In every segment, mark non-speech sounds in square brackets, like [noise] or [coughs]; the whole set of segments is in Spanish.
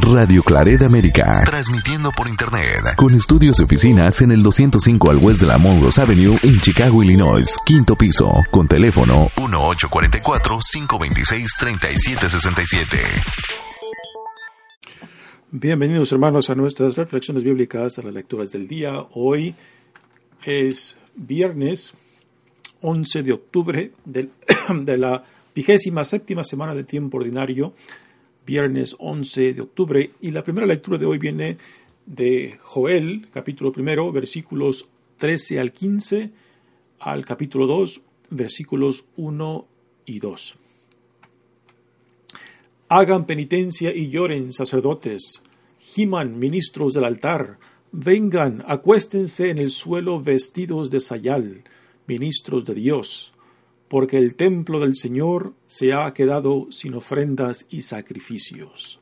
Radio Claret América. Transmitiendo por Internet. Con estudios y oficinas en el 205 al West de la Monroe Avenue en Chicago, Illinois. Quinto piso. Con teléfono 1844-526-3767. Bienvenidos hermanos a nuestras reflexiones bíblicas, a las lecturas del día. Hoy es viernes 11 de octubre del, [coughs] de la vigésima séptima semana de tiempo ordinario viernes 11 de octubre. Y la primera lectura de hoy viene de Joel, capítulo primero, versículos 13 al 15, al capítulo 2, versículos 1 y 2. Hagan penitencia y lloren, sacerdotes, giman, ministros del altar, vengan, acuéstense en el suelo vestidos de sayal, ministros de Dios porque el templo del Señor se ha quedado sin ofrendas y sacrificios.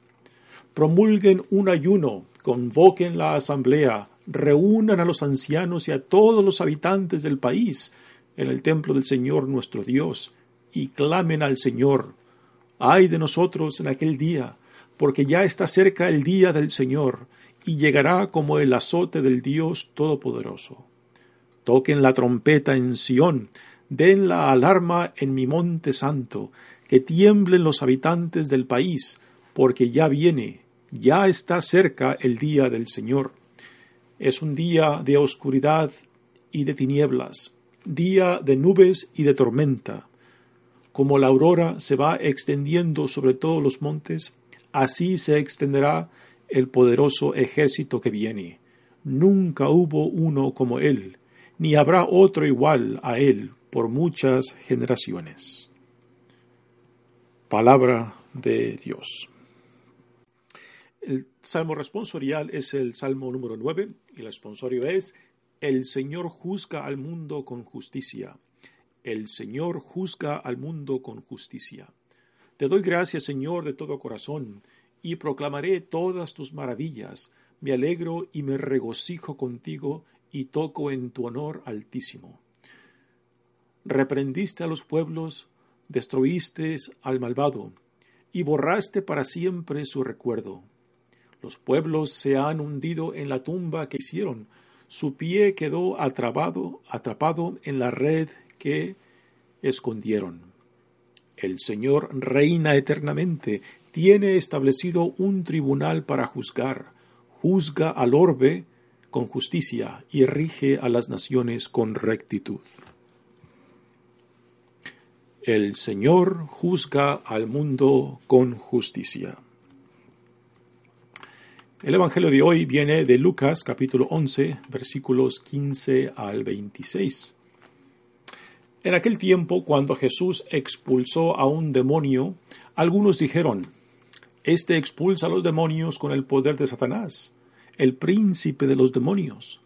Promulguen un ayuno, convoquen la asamblea, reúnan a los ancianos y a todos los habitantes del país en el templo del Señor nuestro Dios, y clamen al Señor. Ay de nosotros en aquel día, porque ya está cerca el día del Señor, y llegará como el azote del Dios Todopoderoso. Toquen la trompeta en Sión, Den la alarma en mi monte santo, que tiemblen los habitantes del país, porque ya viene, ya está cerca el día del Señor. Es un día de oscuridad y de tinieblas, día de nubes y de tormenta. Como la aurora se va extendiendo sobre todos los montes, así se extenderá el poderoso ejército que viene. Nunca hubo uno como él, ni habrá otro igual a él por muchas generaciones. Palabra de Dios. El salmo responsorial es el salmo número 9 y el responsorio es El Señor juzga al mundo con justicia. El Señor juzga al mundo con justicia. Te doy gracias, Señor, de todo corazón, y proclamaré todas tus maravillas. Me alegro y me regocijo contigo y toco en tu honor altísimo reprendiste a los pueblos, destruiste al malvado, y borraste para siempre su recuerdo. Los pueblos se han hundido en la tumba que hicieron, su pie quedó atrapado, atrapado en la red que escondieron. El Señor reina eternamente, tiene establecido un tribunal para juzgar, juzga al orbe con justicia y rige a las naciones con rectitud. El Señor juzga al mundo con justicia. El Evangelio de hoy viene de Lucas capítulo 11 versículos 15 al 26. En aquel tiempo, cuando Jesús expulsó a un demonio, algunos dijeron, Este expulsa a los demonios con el poder de Satanás, el príncipe de los demonios.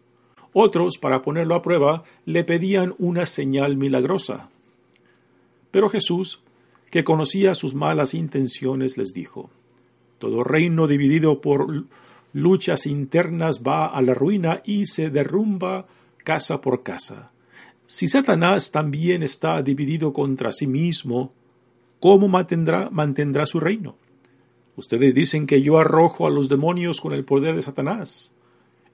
Otros, para ponerlo a prueba, le pedían una señal milagrosa. Pero Jesús, que conocía sus malas intenciones, les dijo, Todo reino dividido por luchas internas va a la ruina y se derrumba casa por casa. Si Satanás también está dividido contra sí mismo, ¿cómo mantendrá, mantendrá su reino? Ustedes dicen que yo arrojo a los demonios con el poder de Satanás.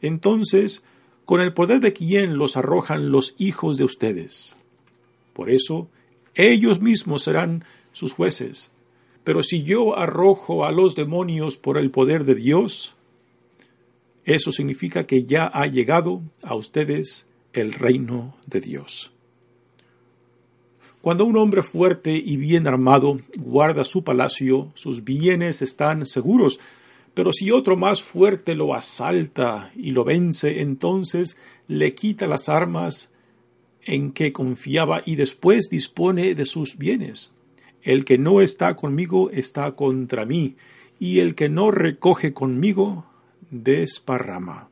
Entonces, ¿con el poder de quién los arrojan los hijos de ustedes? Por eso, ellos mismos serán sus jueces. Pero si yo arrojo a los demonios por el poder de Dios, eso significa que ya ha llegado a ustedes el reino de Dios. Cuando un hombre fuerte y bien armado guarda su palacio, sus bienes están seguros, pero si otro más fuerte lo asalta y lo vence, entonces le quita las armas en que confiaba y después dispone de sus bienes. El que no está conmigo está contra mí, y el que no recoge conmigo, desparrama.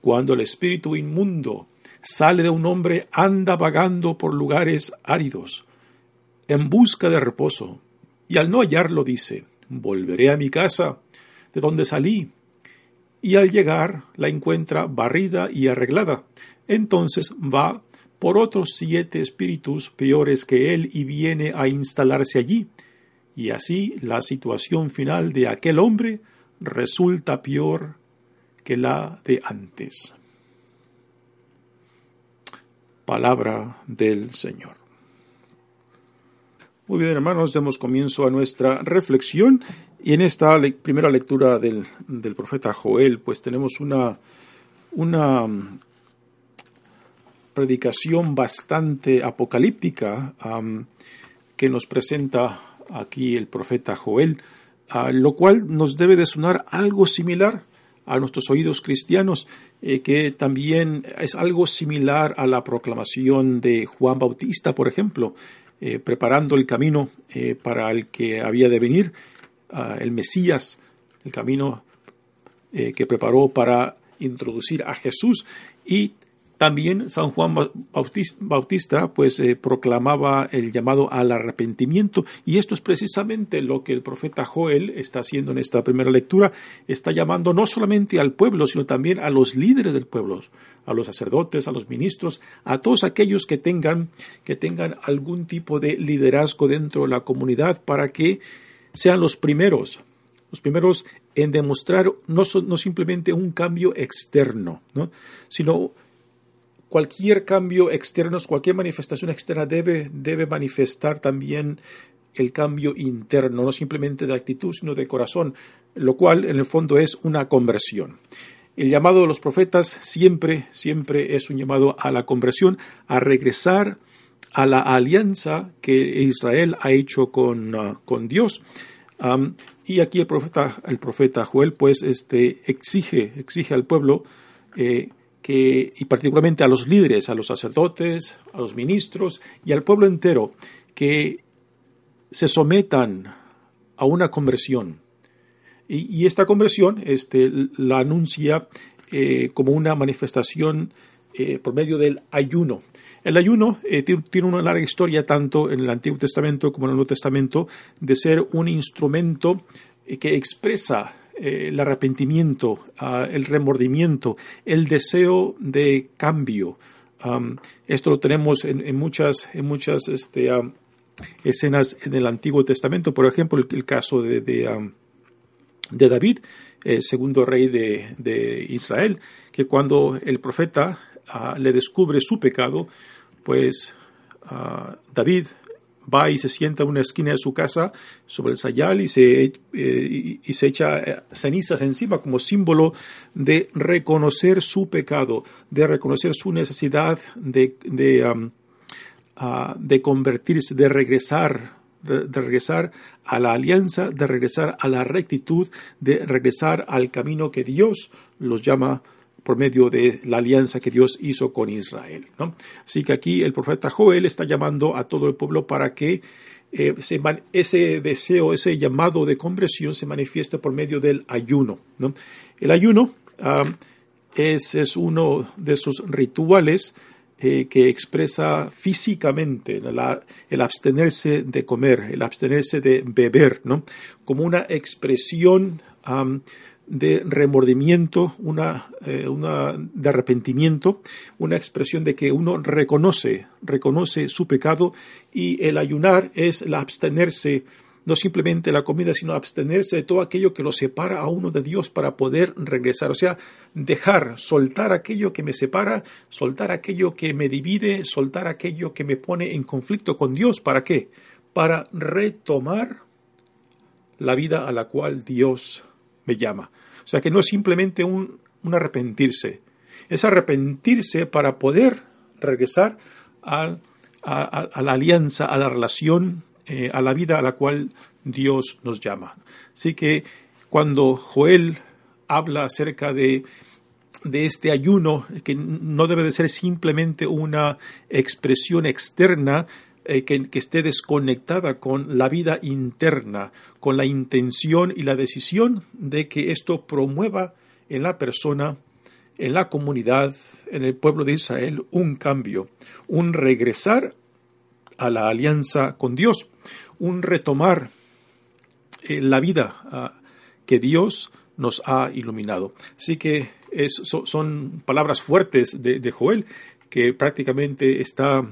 Cuando el espíritu inmundo sale de un hombre, anda vagando por lugares áridos, en busca de reposo, y al no hallarlo dice, volveré a mi casa, de donde salí, y al llegar la encuentra barrida y arreglada. Entonces va por otros siete espíritus peores que él y viene a instalarse allí. Y así la situación final de aquel hombre resulta peor que la de antes. Palabra del Señor. Muy bien, hermanos, demos comienzo a nuestra reflexión. Y en esta primera lectura del, profeta Joel, pues tenemos una, una predicación bastante apocalíptica que nos presenta aquí el profeta Joel, lo cual nos debe de sonar algo similar a nuestros oídos cristianos, eh, que también es algo similar a la proclamación de Juan Bautista, por ejemplo, eh, preparando el camino eh, para el que había de venir, ah, el Mesías, el camino que preparó para introducir a Jesús y también San Juan Bautista pues eh, proclamaba el llamado al arrepentimiento y esto es precisamente lo que el profeta Joel está haciendo en esta primera lectura, está llamando no solamente al pueblo, sino también a los líderes del pueblo, a los sacerdotes, a los ministros, a todos aquellos que tengan que tengan algún tipo de liderazgo dentro de la comunidad para que sean los primeros los primeros en demostrar no, no simplemente un cambio externo, ¿no? sino cualquier cambio externo, cualquier manifestación externa debe, debe manifestar también el cambio interno, no simplemente de actitud, sino de corazón, lo cual en el fondo es una conversión. El llamado de los profetas siempre, siempre es un llamado a la conversión, a regresar a la alianza que Israel ha hecho con, uh, con Dios. Y aquí el profeta, el profeta Joel, pues, este, exige, exige al pueblo eh, que, y particularmente a los líderes, a los sacerdotes, a los ministros y al pueblo entero, que se sometan a una conversión. Y, esta conversión este, la anuncia eh, como una manifestación eh, por medio del ayuno. El ayuno eh, tiene una larga historia tanto en el Antiguo Testamento como en el Nuevo Testamento de ser un instrumento que expresa eh, el arrepentimiento, ah, el remordimiento, el deseo de cambio. esto lo tenemos en, muchas, en muchas este, escenas en el Antiguo Testamento. Por ejemplo, el, caso de, de, David, eh, segundo rey de, Israel, que cuando el profeta ah, le descubre su pecado, pues ah, David va y se sienta en una esquina de su casa sobre el sayal y se, eh, y, se echa eh, cenizas encima como símbolo de reconocer su pecado, de reconocer su necesidad de, de, um, de convertirse, de regresar, de, regresar a la alianza, de regresar a la rectitud, de regresar al camino que Dios los llama por medio de la alianza que Dios hizo con Israel. Así que aquí el profeta Joel está llamando a todo el pueblo para que eh, ese deseo, ese llamado de conversión se manifieste por medio del ayuno. El ayuno es, uno de esos rituales eh, que expresa físicamente el abstenerse de comer, el abstenerse de beber, ¿no? como una expresión de remordimiento, una, eh, una, de arrepentimiento, una expresión de que uno reconoce, reconoce su pecado y el ayunar es el abstenerse, no simplemente la comida, sino abstenerse de todo aquello que lo separa a uno de Dios para poder regresar, o sea, dejar, soltar aquello que me separa, soltar aquello que me divide, soltar aquello que me pone en conflicto con Dios, ¿para qué? Para retomar la vida a la cual Dios me llama. O sea que no es simplemente un, arrepentirse, es arrepentirse para poder regresar a, la alianza, a la relación, eh, a la vida a la cual Dios nos llama. Así que cuando Joel habla acerca de, de este ayuno, que no debe de ser simplemente una expresión externa, eh, que, esté desconectada con la vida interna, con la intención y la decisión de que esto promueva en la persona, en la comunidad, en el pueblo de Israel, un cambio, un regresar a la alianza con Dios, un retomar eh, la vida ah, que Dios nos ha iluminado. Así que son palabras fuertes de Joel que prácticamente está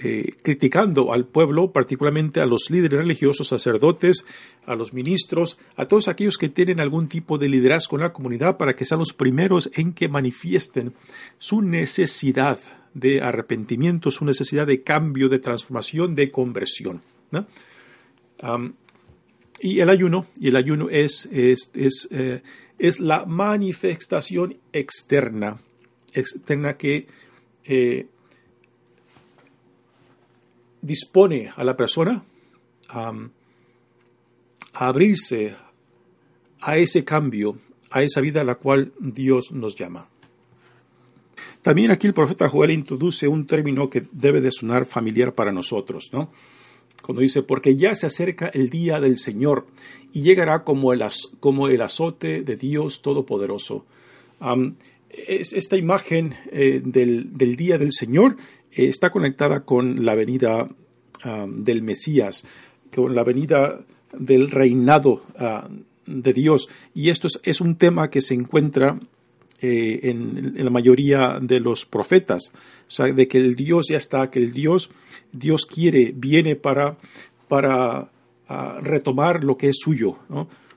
eh, criticando al pueblo, particularmente a los líderes religiosos, sacerdotes, a los ministros, a todos aquellos que tienen algún tipo de liderazgo en la comunidad para que sean los primeros en que manifiesten su necesidad de arrepentimiento, su necesidad de cambio, de transformación, de conversión. y el ayuno, y el ayuno es, es, es, eh, es la manifestación externa, externa que eh, dispone a la persona a, abrirse a ese cambio, a esa vida a la cual Dios nos llama. También aquí el profeta Joel introduce un término que debe de sonar familiar para nosotros, ¿no? Cuando dice, porque ya se acerca el día del Señor y llegará como el, como el azote de Dios Todopoderoso. es, esta imagen eh, del, del, día del Señor está conectada con la venida del Mesías, con la venida del reinado de Dios. Y esto es, un tema que se encuentra eh, en, la mayoría de los profetas, o sea, de que el Dios ya está, que el Dios, Dios quiere, viene para, para retomar lo que es suyo,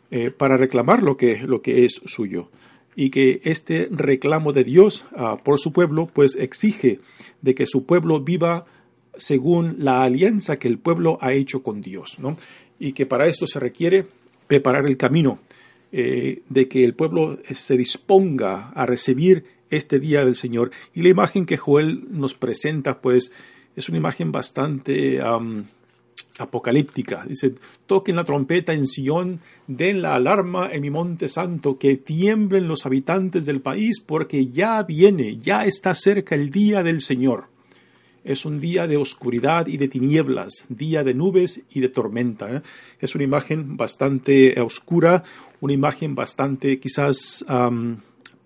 eh, para reclamar lo que, lo que es suyo y que este reclamo de Dios ah, por su pueblo pues exige de que su pueblo viva según la alianza que el pueblo ha hecho con Dios, ¿no? Y que para esto se requiere preparar el camino, eh, de que el pueblo se disponga a recibir este día del Señor. Y la imagen que Joel nos presenta, pues, es una imagen bastante apocalíptica. Dice, toquen la trompeta en Sion, den la alarma en mi monte santo, que tiemblen los habitantes del país, porque ya viene, ya está cerca el día del Señor. Es un día de oscuridad y de tinieblas, día de nubes y de tormenta. ¿eh? Es una imagen bastante oscura, una imagen bastante quizás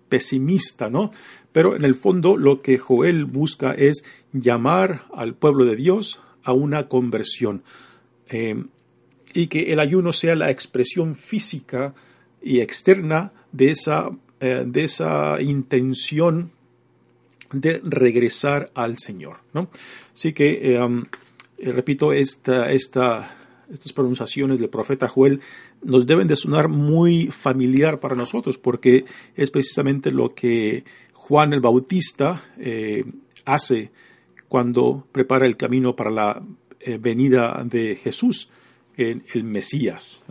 pesimista, ¿no? Pero en el fondo lo que Joel busca es llamar al pueblo de Dios a una conversión eh, y que el ayuno sea la expresión física y externa de esa, eh, de esa intención de regresar al Señor. ¿no? Así que, eh, repito, esta, esta, estas pronunciaciones del profeta Joel nos deben de sonar muy familiar para nosotros porque es precisamente lo que Juan el Bautista hace cuando prepara el camino para la eh, venida de Jesús, en el Mesías.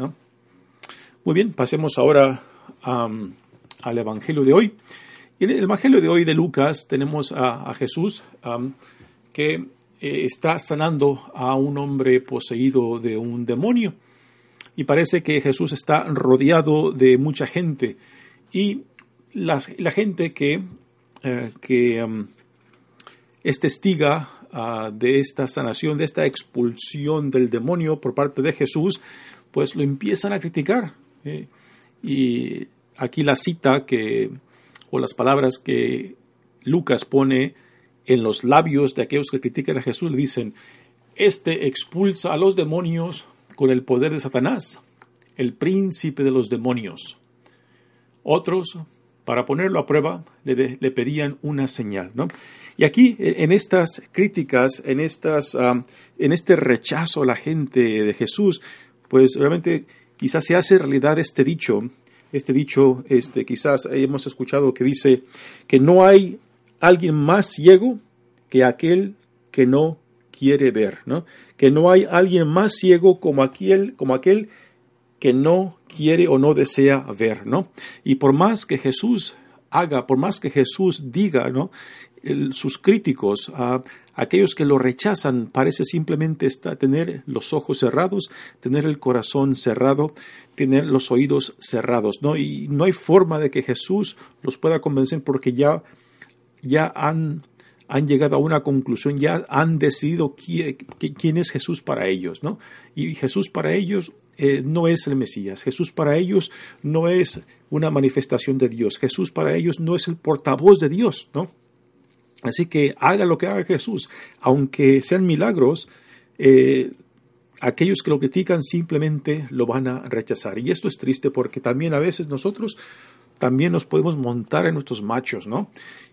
Muy bien, pasemos ahora al Evangelio de hoy. en el Evangelio de hoy de Lucas tenemos a, Jesús que eh, está sanando a un hombre poseído de un demonio. Y parece que Jesús está rodeado de mucha gente. Y la gente que, eh, que es testiga Ah, de esta sanación, de esta expulsión del demonio por parte de Jesús, pues lo empiezan a criticar. ¿eh? Y aquí la cita que, o las palabras que Lucas pone en los labios de aquellos que critican a Jesús, le dicen, este expulsa a los demonios con el poder de Satanás, el príncipe de los demonios. Otros, para ponerlo a prueba, le, pedían una señal. ¿no? Y aquí, en estas críticas, en, estas, en este rechazo a la gente de Jesús, pues realmente quizás se hace realidad este dicho, este dicho, este, quizás hemos escuchado que dice que no hay alguien más ciego que aquel que no quiere ver, ¿no? Que no hay alguien más ciego como aquel, como aquel que no quiere o no desea ver, ¿no? Y por más que Jesús haga, por más que Jesús diga, ¿no? sus críticos, aquellos que lo rechazan, parece simplemente tener los ojos cerrados, tener el corazón cerrado, tener los oídos cerrados, ¿no? Y no hay forma de que Jesús los pueda convencer porque ya, ya han, han llegado a una conclusión, ya han decidido quién, es Jesús para ellos, ¿no? Y Jesús para ellos eh, no es el Mesías, Jesús para ellos no es una manifestación de Dios, Jesús para ellos no es el portavoz de Dios, ¿no? Así que haga lo que haga Jesús, aunque sean milagros, eh, aquellos que lo critican simplemente lo van a rechazar. Y esto es triste porque también a veces nosotros también nos podemos montar en nuestros machos, ¿no?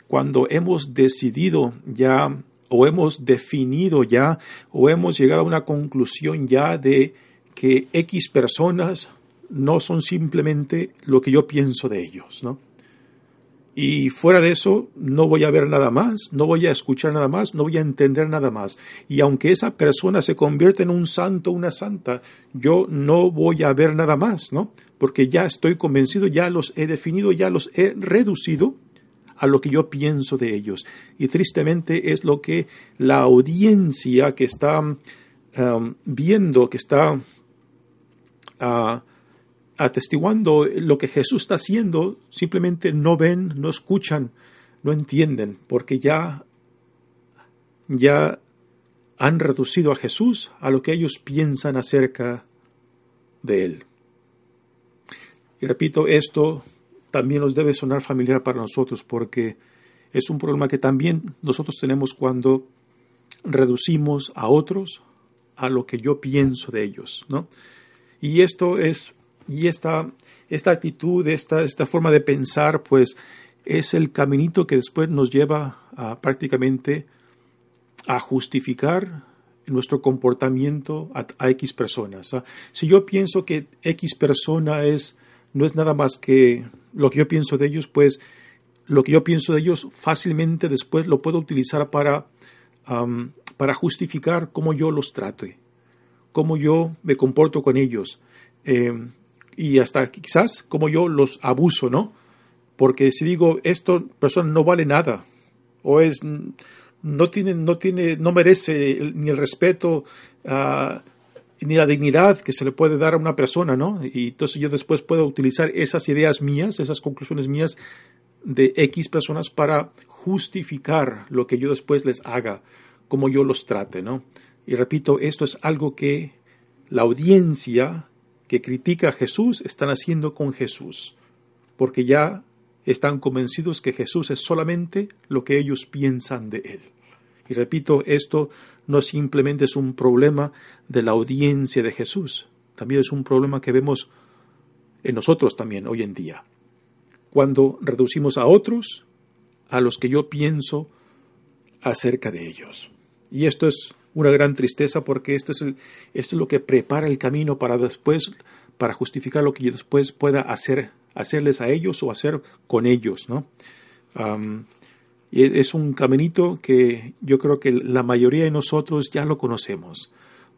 Cuando hemos decidido ya o hemos definido ya o hemos llegado a una conclusión ya de que X personas no son simplemente lo que yo pienso de ellos, ¿no? Y fuera de eso, no voy a ver nada más, no voy a escuchar nada más, no voy a entender nada más. Y aunque esa persona se convierta en un santo, una santa, yo no voy a ver nada más, ¿no? Porque ya estoy convencido, ya los he definido, ya los he reducido a lo que yo pienso de ellos. Y tristemente es lo que la audiencia que está um, viendo, que está uh, atestiguando lo que Jesús está haciendo, simplemente no ven, no escuchan, no entienden, porque ya, ya han reducido a Jesús a lo que ellos piensan acerca de Él. Y repito, esto también nos debe sonar familiar para nosotros, porque es un problema que también nosotros tenemos cuando reducimos a otros a lo que yo pienso de ellos, ¿no? Y esto es y esta, esta actitud, esta, esta forma de pensar, pues es el caminito que después nos lleva a prácticamente a justificar nuestro comportamiento a, X personas. ¿ah? Si yo pienso que X persona es, no es nada más que lo que yo pienso de ellos, pues lo que yo pienso de ellos fácilmente después lo puedo utilizar para, para justificar cómo yo los trate, cómo yo me comporto con ellos. Em, y hasta quizás como yo los abuso, ¿no? Porque si digo, esto persona no vale nada, o es, no tiene, no tiene, no merece ni el respeto, ah, ni la dignidad que se le puede dar a una persona, ¿no? Y entonces yo después puedo utilizar esas ideas mías, esas conclusiones mías de X personas para justificar lo que yo después les haga, como yo los trate, ¿no? Y repito, esto es algo que la audiencia que critica a Jesús están haciendo con Jesús, porque ya están convencidos que Jesús es solamente lo que ellos piensan de Él. Y repito, esto no simplemente es un problema de la audiencia de Jesús, también es un problema que vemos en nosotros también hoy en día. Cuando reducimos a otros a los que yo pienso acerca de ellos. Y esto es una gran tristeza porque esto es, esto es lo que prepara el camino para después, para justificar lo que después pueda hacer, hacerles a ellos o hacer con ellos, ¿no? y es un caminito que yo creo que la mayoría de nosotros ya lo conocemos,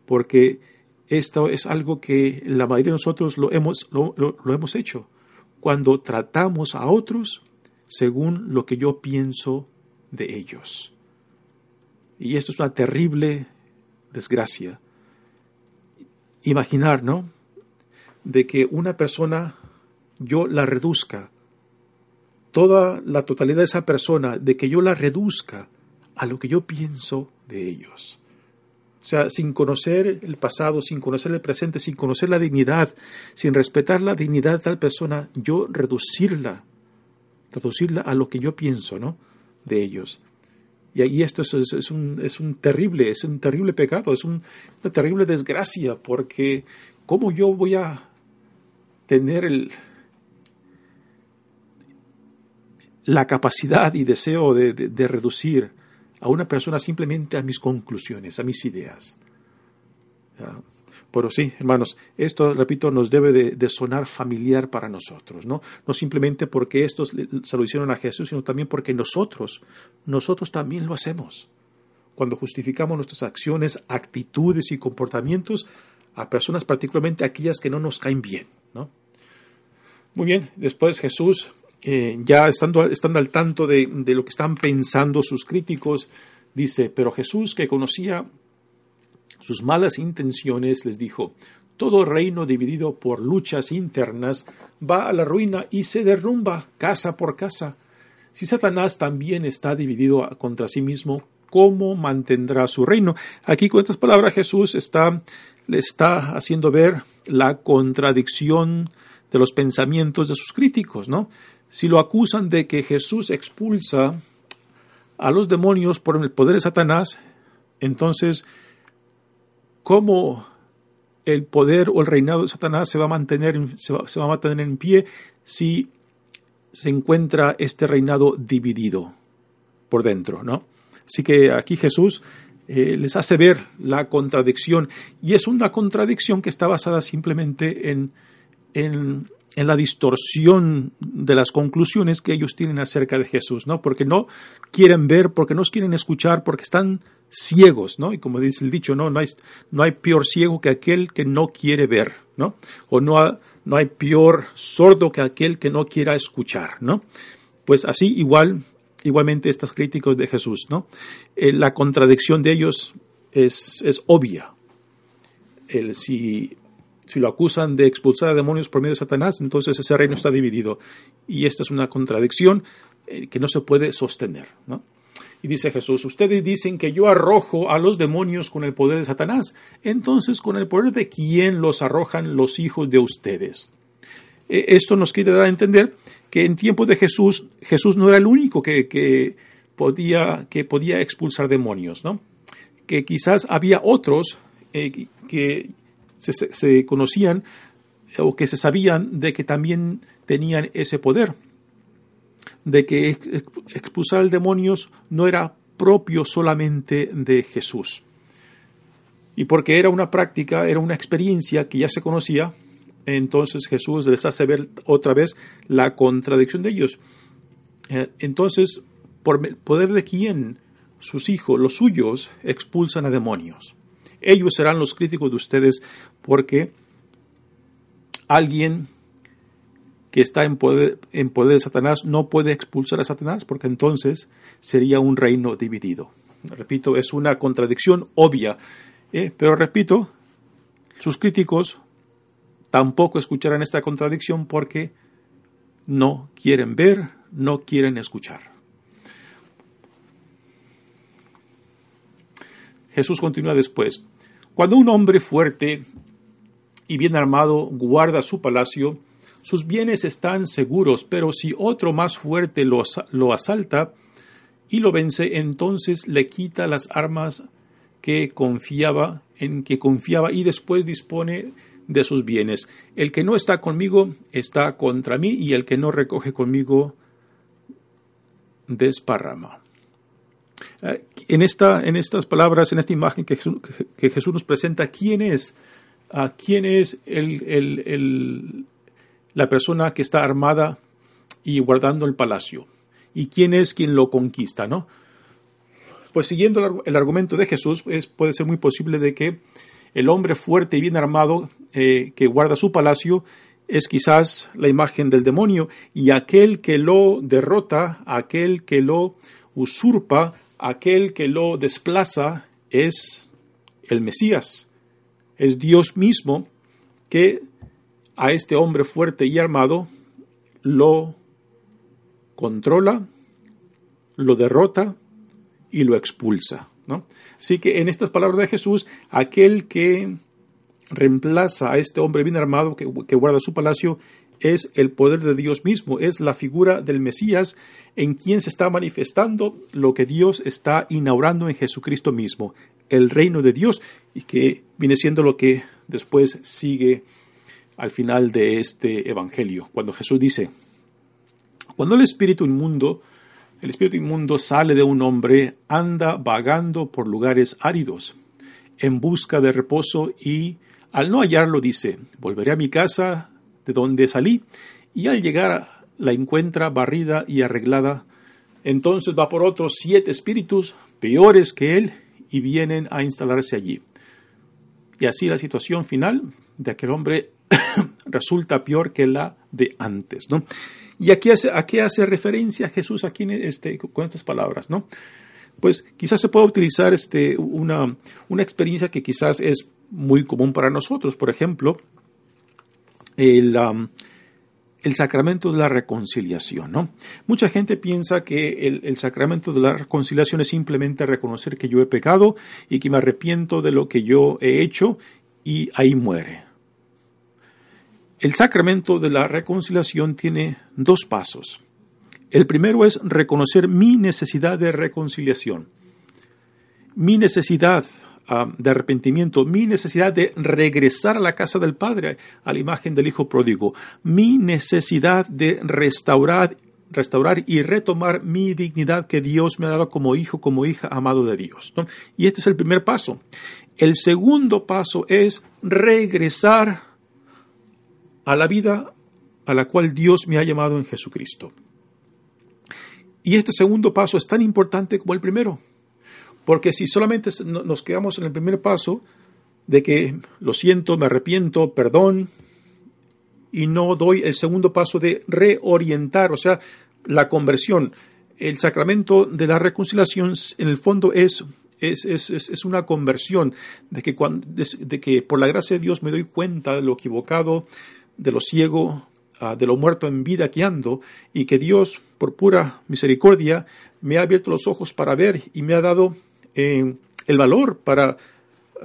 porque esto es algo que la mayoría de nosotros lo hemos, lo hemos hecho. Cuando tratamos a otros según lo que yo pienso de ellos. Y esto es una terrible desgracia. Imaginar, ¿no? De que una persona yo la reduzca, toda la totalidad de esa persona, de que yo la reduzca a lo que yo pienso de ellos. O sea, sin conocer el pasado, sin conocer el presente, sin conocer la dignidad, sin respetar la dignidad de tal persona, yo reducirla, reducirla a lo que yo pienso, ¿no? De ellos. Y ahí esto es, un, es, un, terrible, es un terrible pecado, es una terrible desgracia, porque ¿cómo yo voy a tener el, la capacidad y deseo de, de reducir a una persona simplemente a mis conclusiones, a mis ideas? Pero sí, hermanos, esto, repito, nos debe de, sonar familiar para nosotros, ¿no? No simplemente porque estos se lo hicieron a Jesús, sino también porque nosotros, nosotros también lo hacemos. Cuando justificamos nuestras acciones, actitudes y comportamientos a personas, particularmente aquellas que no nos caen bien, ¿no? Muy bien, después Jesús, eh, ya estando, estando al tanto de, de lo que están pensando sus críticos, dice, pero Jesús que conocía sus malas intenciones, les dijo, todo reino dividido por luchas internas va a la ruina y se derrumba casa por casa. Si Satanás también está dividido contra sí mismo, ¿cómo mantendrá su reino? Aquí con estas palabras Jesús está, le está haciendo ver la contradicción de los pensamientos de sus críticos, ¿no? Si lo acusan de que Jesús expulsa a los demonios por el poder de Satanás, entonces, ¿cómo el poder o el reinado de Satanás se va a mantener, se va, a mantener en pie si se encuentra este reinado dividido por dentro, ¿no? Así que aquí Jesús eh, les hace ver la contradicción y es una contradicción que está basada simplemente en, en, la distorsión de las conclusiones que ellos tienen acerca de Jesús, ¿no? Porque no quieren ver, porque no quieren escuchar, porque están ciegos, ¿no? Y como dice el dicho, ¿no? No hay, no hay peor ciego que aquel que no quiere ver, ¿no? O no, no hay peor sordo que aquel que no quiera escuchar, ¿no? Pues así igual, igualmente estos críticos de Jesús, ¿no? Eh, la contradicción de ellos es, es obvia. El, si, si lo acusan de expulsar a demonios por medio de Satanás, entonces ese reino está dividido. Y esta es una contradicción eh, que no se puede sostener. Y dice Jesús, ustedes dicen que yo arrojo a los demonios con el poder de Satanás. Entonces, ¿con el poder de quién los arrojan los hijos de ustedes? E, esto nos quiere dar a entender que en tiempo de Jesús, Jesús no era el único que, podía, que podía expulsar demonios, ¿no? Que quizás había otros eh, que se, conocían o que se sabían de que también tenían ese poder de que expulsar demonios no era propio solamente de Jesús. Y porque era una práctica, era una experiencia que ya se conocía, entonces Jesús les hace ver otra vez la contradicción de ellos. Eh, entonces, por poder de quién sus hijos, los suyos, expulsan a demonios. Ellos serán los críticos de ustedes porque alguien que está en poder, en poder de Satanás no puede expulsar a Satanás porque entonces sería un reino dividido. Repito, es una contradicción obvia, ¿eh? pero repito, sus críticos tampoco escucharán esta contradicción porque no quieren ver, no quieren escuchar. Jesús continúa después. Cuando un hombre fuerte y bien armado guarda su palacio, sus bienes están seguros, pero si otro más fuerte lo, asalta y lo vence, entonces le quita las armas que confiaba, en que confiaba y después dispone de sus bienes. El que no está conmigo está contra mí y el que no recoge conmigo desparrama. Eh, en, esta, en estas palabras, en esta imagen que Jesús, nos presenta, ¿quién es, ah, quién es el, el, la persona que está armada y guardando el palacio. ¿Y quién es quien lo conquista, no? Pues siguiendo el argumento de Jesús, es, puede ser muy posible de que el hombre fuerte y bien armado eh, que guarda su palacio es quizás la imagen del demonio y aquel que lo derrota, aquel que lo usurpa, aquel que lo desplaza es el Mesías, es Dios mismo que a este hombre fuerte y armado, lo controla, lo derrota y lo expulsa. ¿no? Así que en estas palabras de Jesús, aquel que reemplaza a este hombre bien armado que, que, guarda su palacio es el poder de Dios mismo, es la figura del Mesías en quien se está manifestando lo que Dios está inaugurando en Jesucristo mismo, el reino de Dios y que viene siendo lo que después sigue al final de este Evangelio, cuando Jesús dice, cuando el espíritu inmundo, el espíritu inmundo sale de un hombre, anda vagando por lugares áridos, en busca de reposo y al no hallarlo dice, volveré a mi casa de donde salí, y al llegar la encuentra barrida y arreglada, entonces va por otros siete espíritus peores que él y vienen a instalarse allí. Y así la situación final de aquel hombre [coughs] resulta peor que la de antes, ¿no? ¿Y aquí hace, a qué hace referencia Jesús aquí este, con estas palabras, no? Pues quizás se pueda utilizar este, una, una experiencia que quizás es muy común para nosotros. Por ejemplo, el, el sacramento de la reconciliación, ¿no? Mucha gente piensa que el, el, sacramento de la reconciliación es simplemente reconocer que yo he pecado y que me arrepiento de lo que yo he hecho y ahí muere. El sacramento de la reconciliación tiene dos pasos. El primero es reconocer mi necesidad de reconciliación, mi necesidad uh, de arrepentimiento, mi necesidad de regresar a la casa del Padre, a la imagen del Hijo pródigo, mi necesidad de restaurar, restaurar y retomar mi dignidad que Dios me ha dado como hijo, como hija amado de Dios. Y este es el primer paso. El segundo paso es regresar a la vida a la cual Dios me ha llamado en Jesucristo. Y este segundo paso es tan importante como el primero. Porque si solamente nos quedamos en el primer paso de que lo siento, me arrepiento, perdón, y no doy el segundo paso de reorientar, o sea, la conversión. El sacramento de la reconciliación en el fondo es, es, es, es una conversión, de que, cuando, de, que por la gracia de Dios me doy cuenta de lo equivocado, de lo ciego, ah, de lo muerto en vida que ando, y que Dios, por pura misericordia, me ha abierto los ojos para ver y me ha dado el valor para,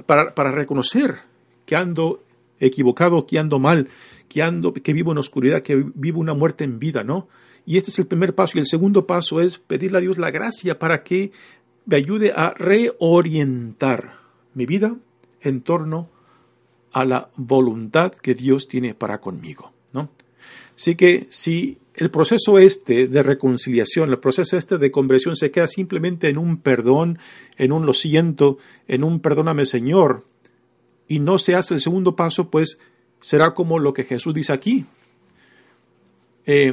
para, para, reconocer que ando equivocado, que ando mal, que ando, que vivo en oscuridad, que vivo una muerte en vida, ¿no? Y este es el primer paso. Y el segundo paso es pedirle a Dios la gracia para que me ayude a reorientar mi vida en torno a la voluntad que Dios tiene para conmigo. Así que si el proceso este de reconciliación, el proceso este de conversión se queda simplemente en un perdón, en un lo siento, en un perdóname Señor, y no se hace el segundo paso, pues será como lo que Jesús dice aquí. Eh,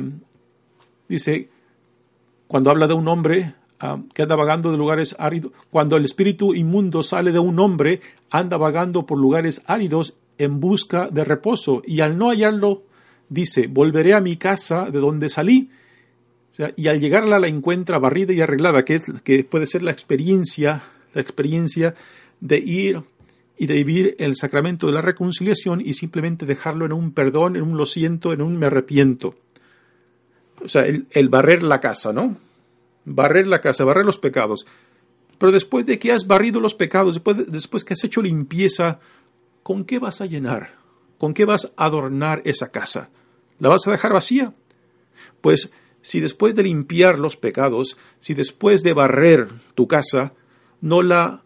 dice, cuando habla de un hombre uh, que anda vagando de lugares áridos, cuando el espíritu inmundo sale de un hombre, anda vagando por lugares áridos en busca de reposo, y al no hallarlo, dice, volveré a mi casa de donde salí. y al llegarla la encuentra barrida y arreglada, que, es, que puede ser la experiencia, la experiencia de ir y de vivir el sacramento de la reconciliación y simplemente dejarlo en un perdón, en un lo siento, en un me arrepiento. O sea, el, barrer la casa, ¿no? Barrer la casa, barrer los pecados. Pero después de que has barrido los pecados, después, después que has hecho limpieza, ¿con qué vas a llenar? ¿Con qué vas a adornar esa casa? ¿La vas a dejar vacía? Pues si después de limpiar los pecados, si después de barrer tu casa, no la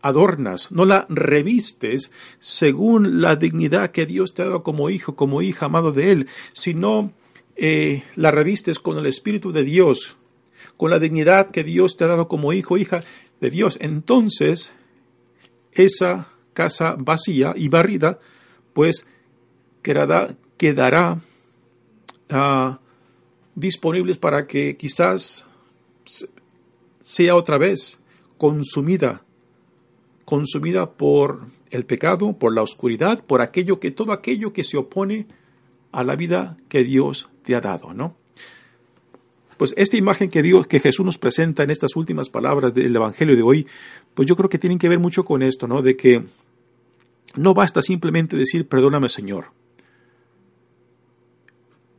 adornas, no la revistes según la dignidad que Dios te ha dado como hijo, como hija amado de Él, sino eh, la revistes con el Espíritu de Dios, con la dignidad que Dios te ha dado como hijo, hija de Dios, entonces esa casa vacía y barrida, pues quedará, quedará uh, disponibles para que quizás sea otra vez consumida, consumida por el pecado, por la oscuridad, por aquello que todo aquello que se opone a la vida que Dios te ha dado, ¿no? Pues esta imagen que Dios, que Jesús nos presenta en estas últimas palabras del Evangelio de hoy, pues yo creo que tienen que ver mucho con esto, ¿no? De que no basta simplemente decir perdóname Señor.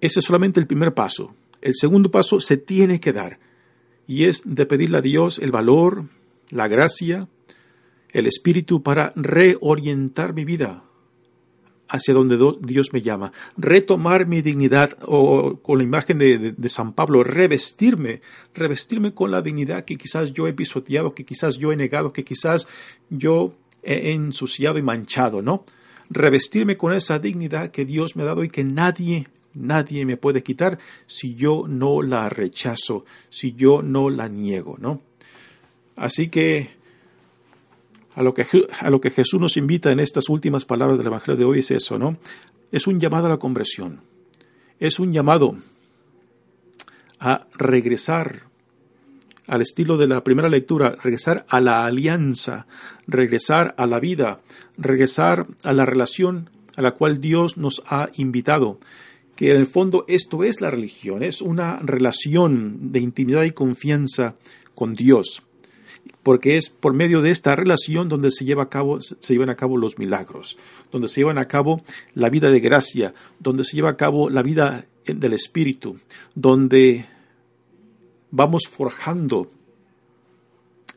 Ese es solamente el primer paso. El segundo paso se tiene que dar y es de pedirle a Dios el valor, la gracia, el espíritu para reorientar mi vida hacia donde Dios me llama, retomar mi dignidad o con la imagen de, de, San Pablo, revestirme, revestirme con la dignidad que quizás yo he pisoteado, que quizás yo he negado, que quizás yo ensuciado y manchado, ¿no? Revestirme con esa dignidad que Dios me ha dado y que nadie, nadie me puede quitar si yo no la rechazo, si yo no la niego, ¿no? Así que a lo que, a lo que Jesús nos invita en estas últimas palabras del Evangelio de hoy es eso, ¿no? Es un llamado a la conversión, es un llamado a regresar al estilo de la primera lectura, regresar a la alianza, regresar a la vida, regresar a la relación a la cual Dios nos ha invitado. Que en el fondo esto es la religión, es una relación de intimidad y confianza con Dios. porque es por medio de esta relación donde se, lleva a cabo, se llevan a cabo los milagros, donde se llevan a cabo la vida de gracia, donde se lleva a cabo la vida del Espíritu, donde vamos forjando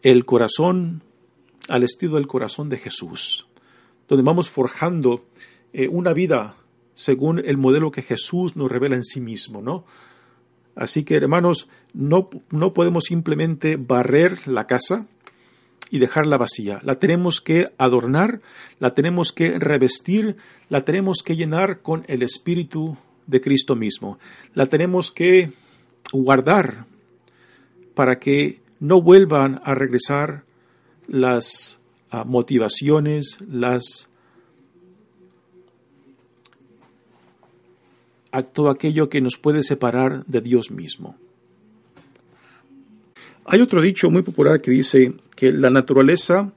el corazón al estilo del corazón de Jesús, donde vamos forjando eh, una vida según el modelo que Jesús nos revela en sí mismo, ¿no? Así que, hermanos, no, no podemos simplemente barrer la casa y dejarla vacía. La tenemos que adornar, la tenemos que revestir, la tenemos que llenar con el Espíritu de Cristo mismo. La tenemos que guardar para que no vuelvan a regresar las ah, motivaciones, las a todo aquello que nos puede separar de Dios mismo. Hay otro dicho muy popular que dice que la naturaleza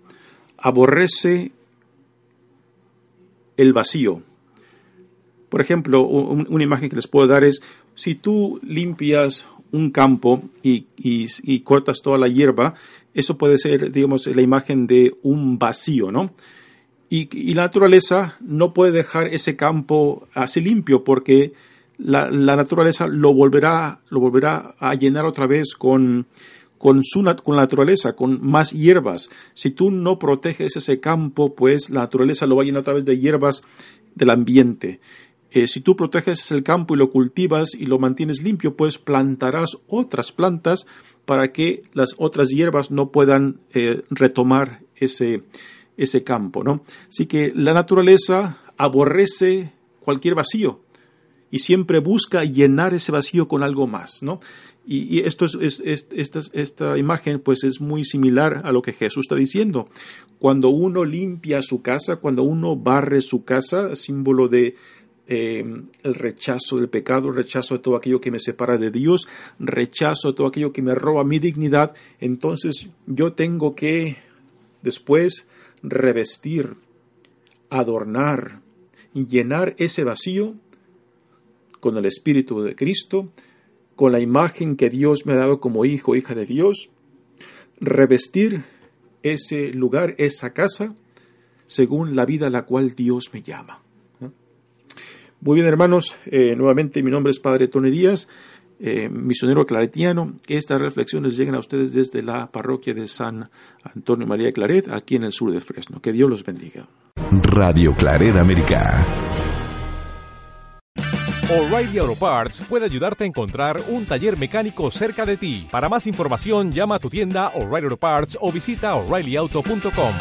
aborrece el vacío. Por ejemplo, una imagen que les puedo dar es, si tú limpias un campo y, cortas toda la hierba, eso puede ser, digamos, la imagen de un vacío, ¿no? Y, la naturaleza no puede dejar ese campo así limpio porque la, naturaleza lo volverá, lo volverá a llenar otra vez con, con, su, con la naturaleza, con más hierbas. Si tú no proteges ese campo, pues la naturaleza lo va a llenar otra vez de hierbas del ambiente. Eh, si tú proteges el campo y lo cultivas y lo mantienes limpio, pues plantarás otras plantas para que las otras hierbas no puedan eh, retomar ese, ese campo, ¿no? Así que la naturaleza aborrece cualquier vacío y siempre busca llenar ese vacío con algo más, ¿no? Y, esto es, esta, esta, imagen pues es muy similar a lo que Jesús está diciendo. Cuando uno limpia su casa, cuando uno barre su casa, símbolo de eh, el rechazo del pecado, rechazo de todo aquello que me separa de Dios, rechazo de todo aquello que me roba mi dignidad, entonces yo tengo que después revestir, adornar llenar ese vacío con el Espíritu de Cristo, con la imagen que Dios me ha dado como hijo, hija de Dios, revestir ese lugar, esa casa, según la vida a la cual Dios me llama. Muy bien, hermanos, eh, nuevamente mi nombre es Padre Tony Díaz. Eh, misionero claretiano. Estas reflexiones llegan a ustedes desde la parroquia de San Antonio María Claret, aquí en el sur de Fresno. Que Dios los bendiga. Radio Claret América. O'Reilly Auto Parts puede ayudarte a encontrar un taller mecánico cerca de ti. Para más información, llama a tu tienda O'Reilly Auto Parts o visita oreillyauto.com.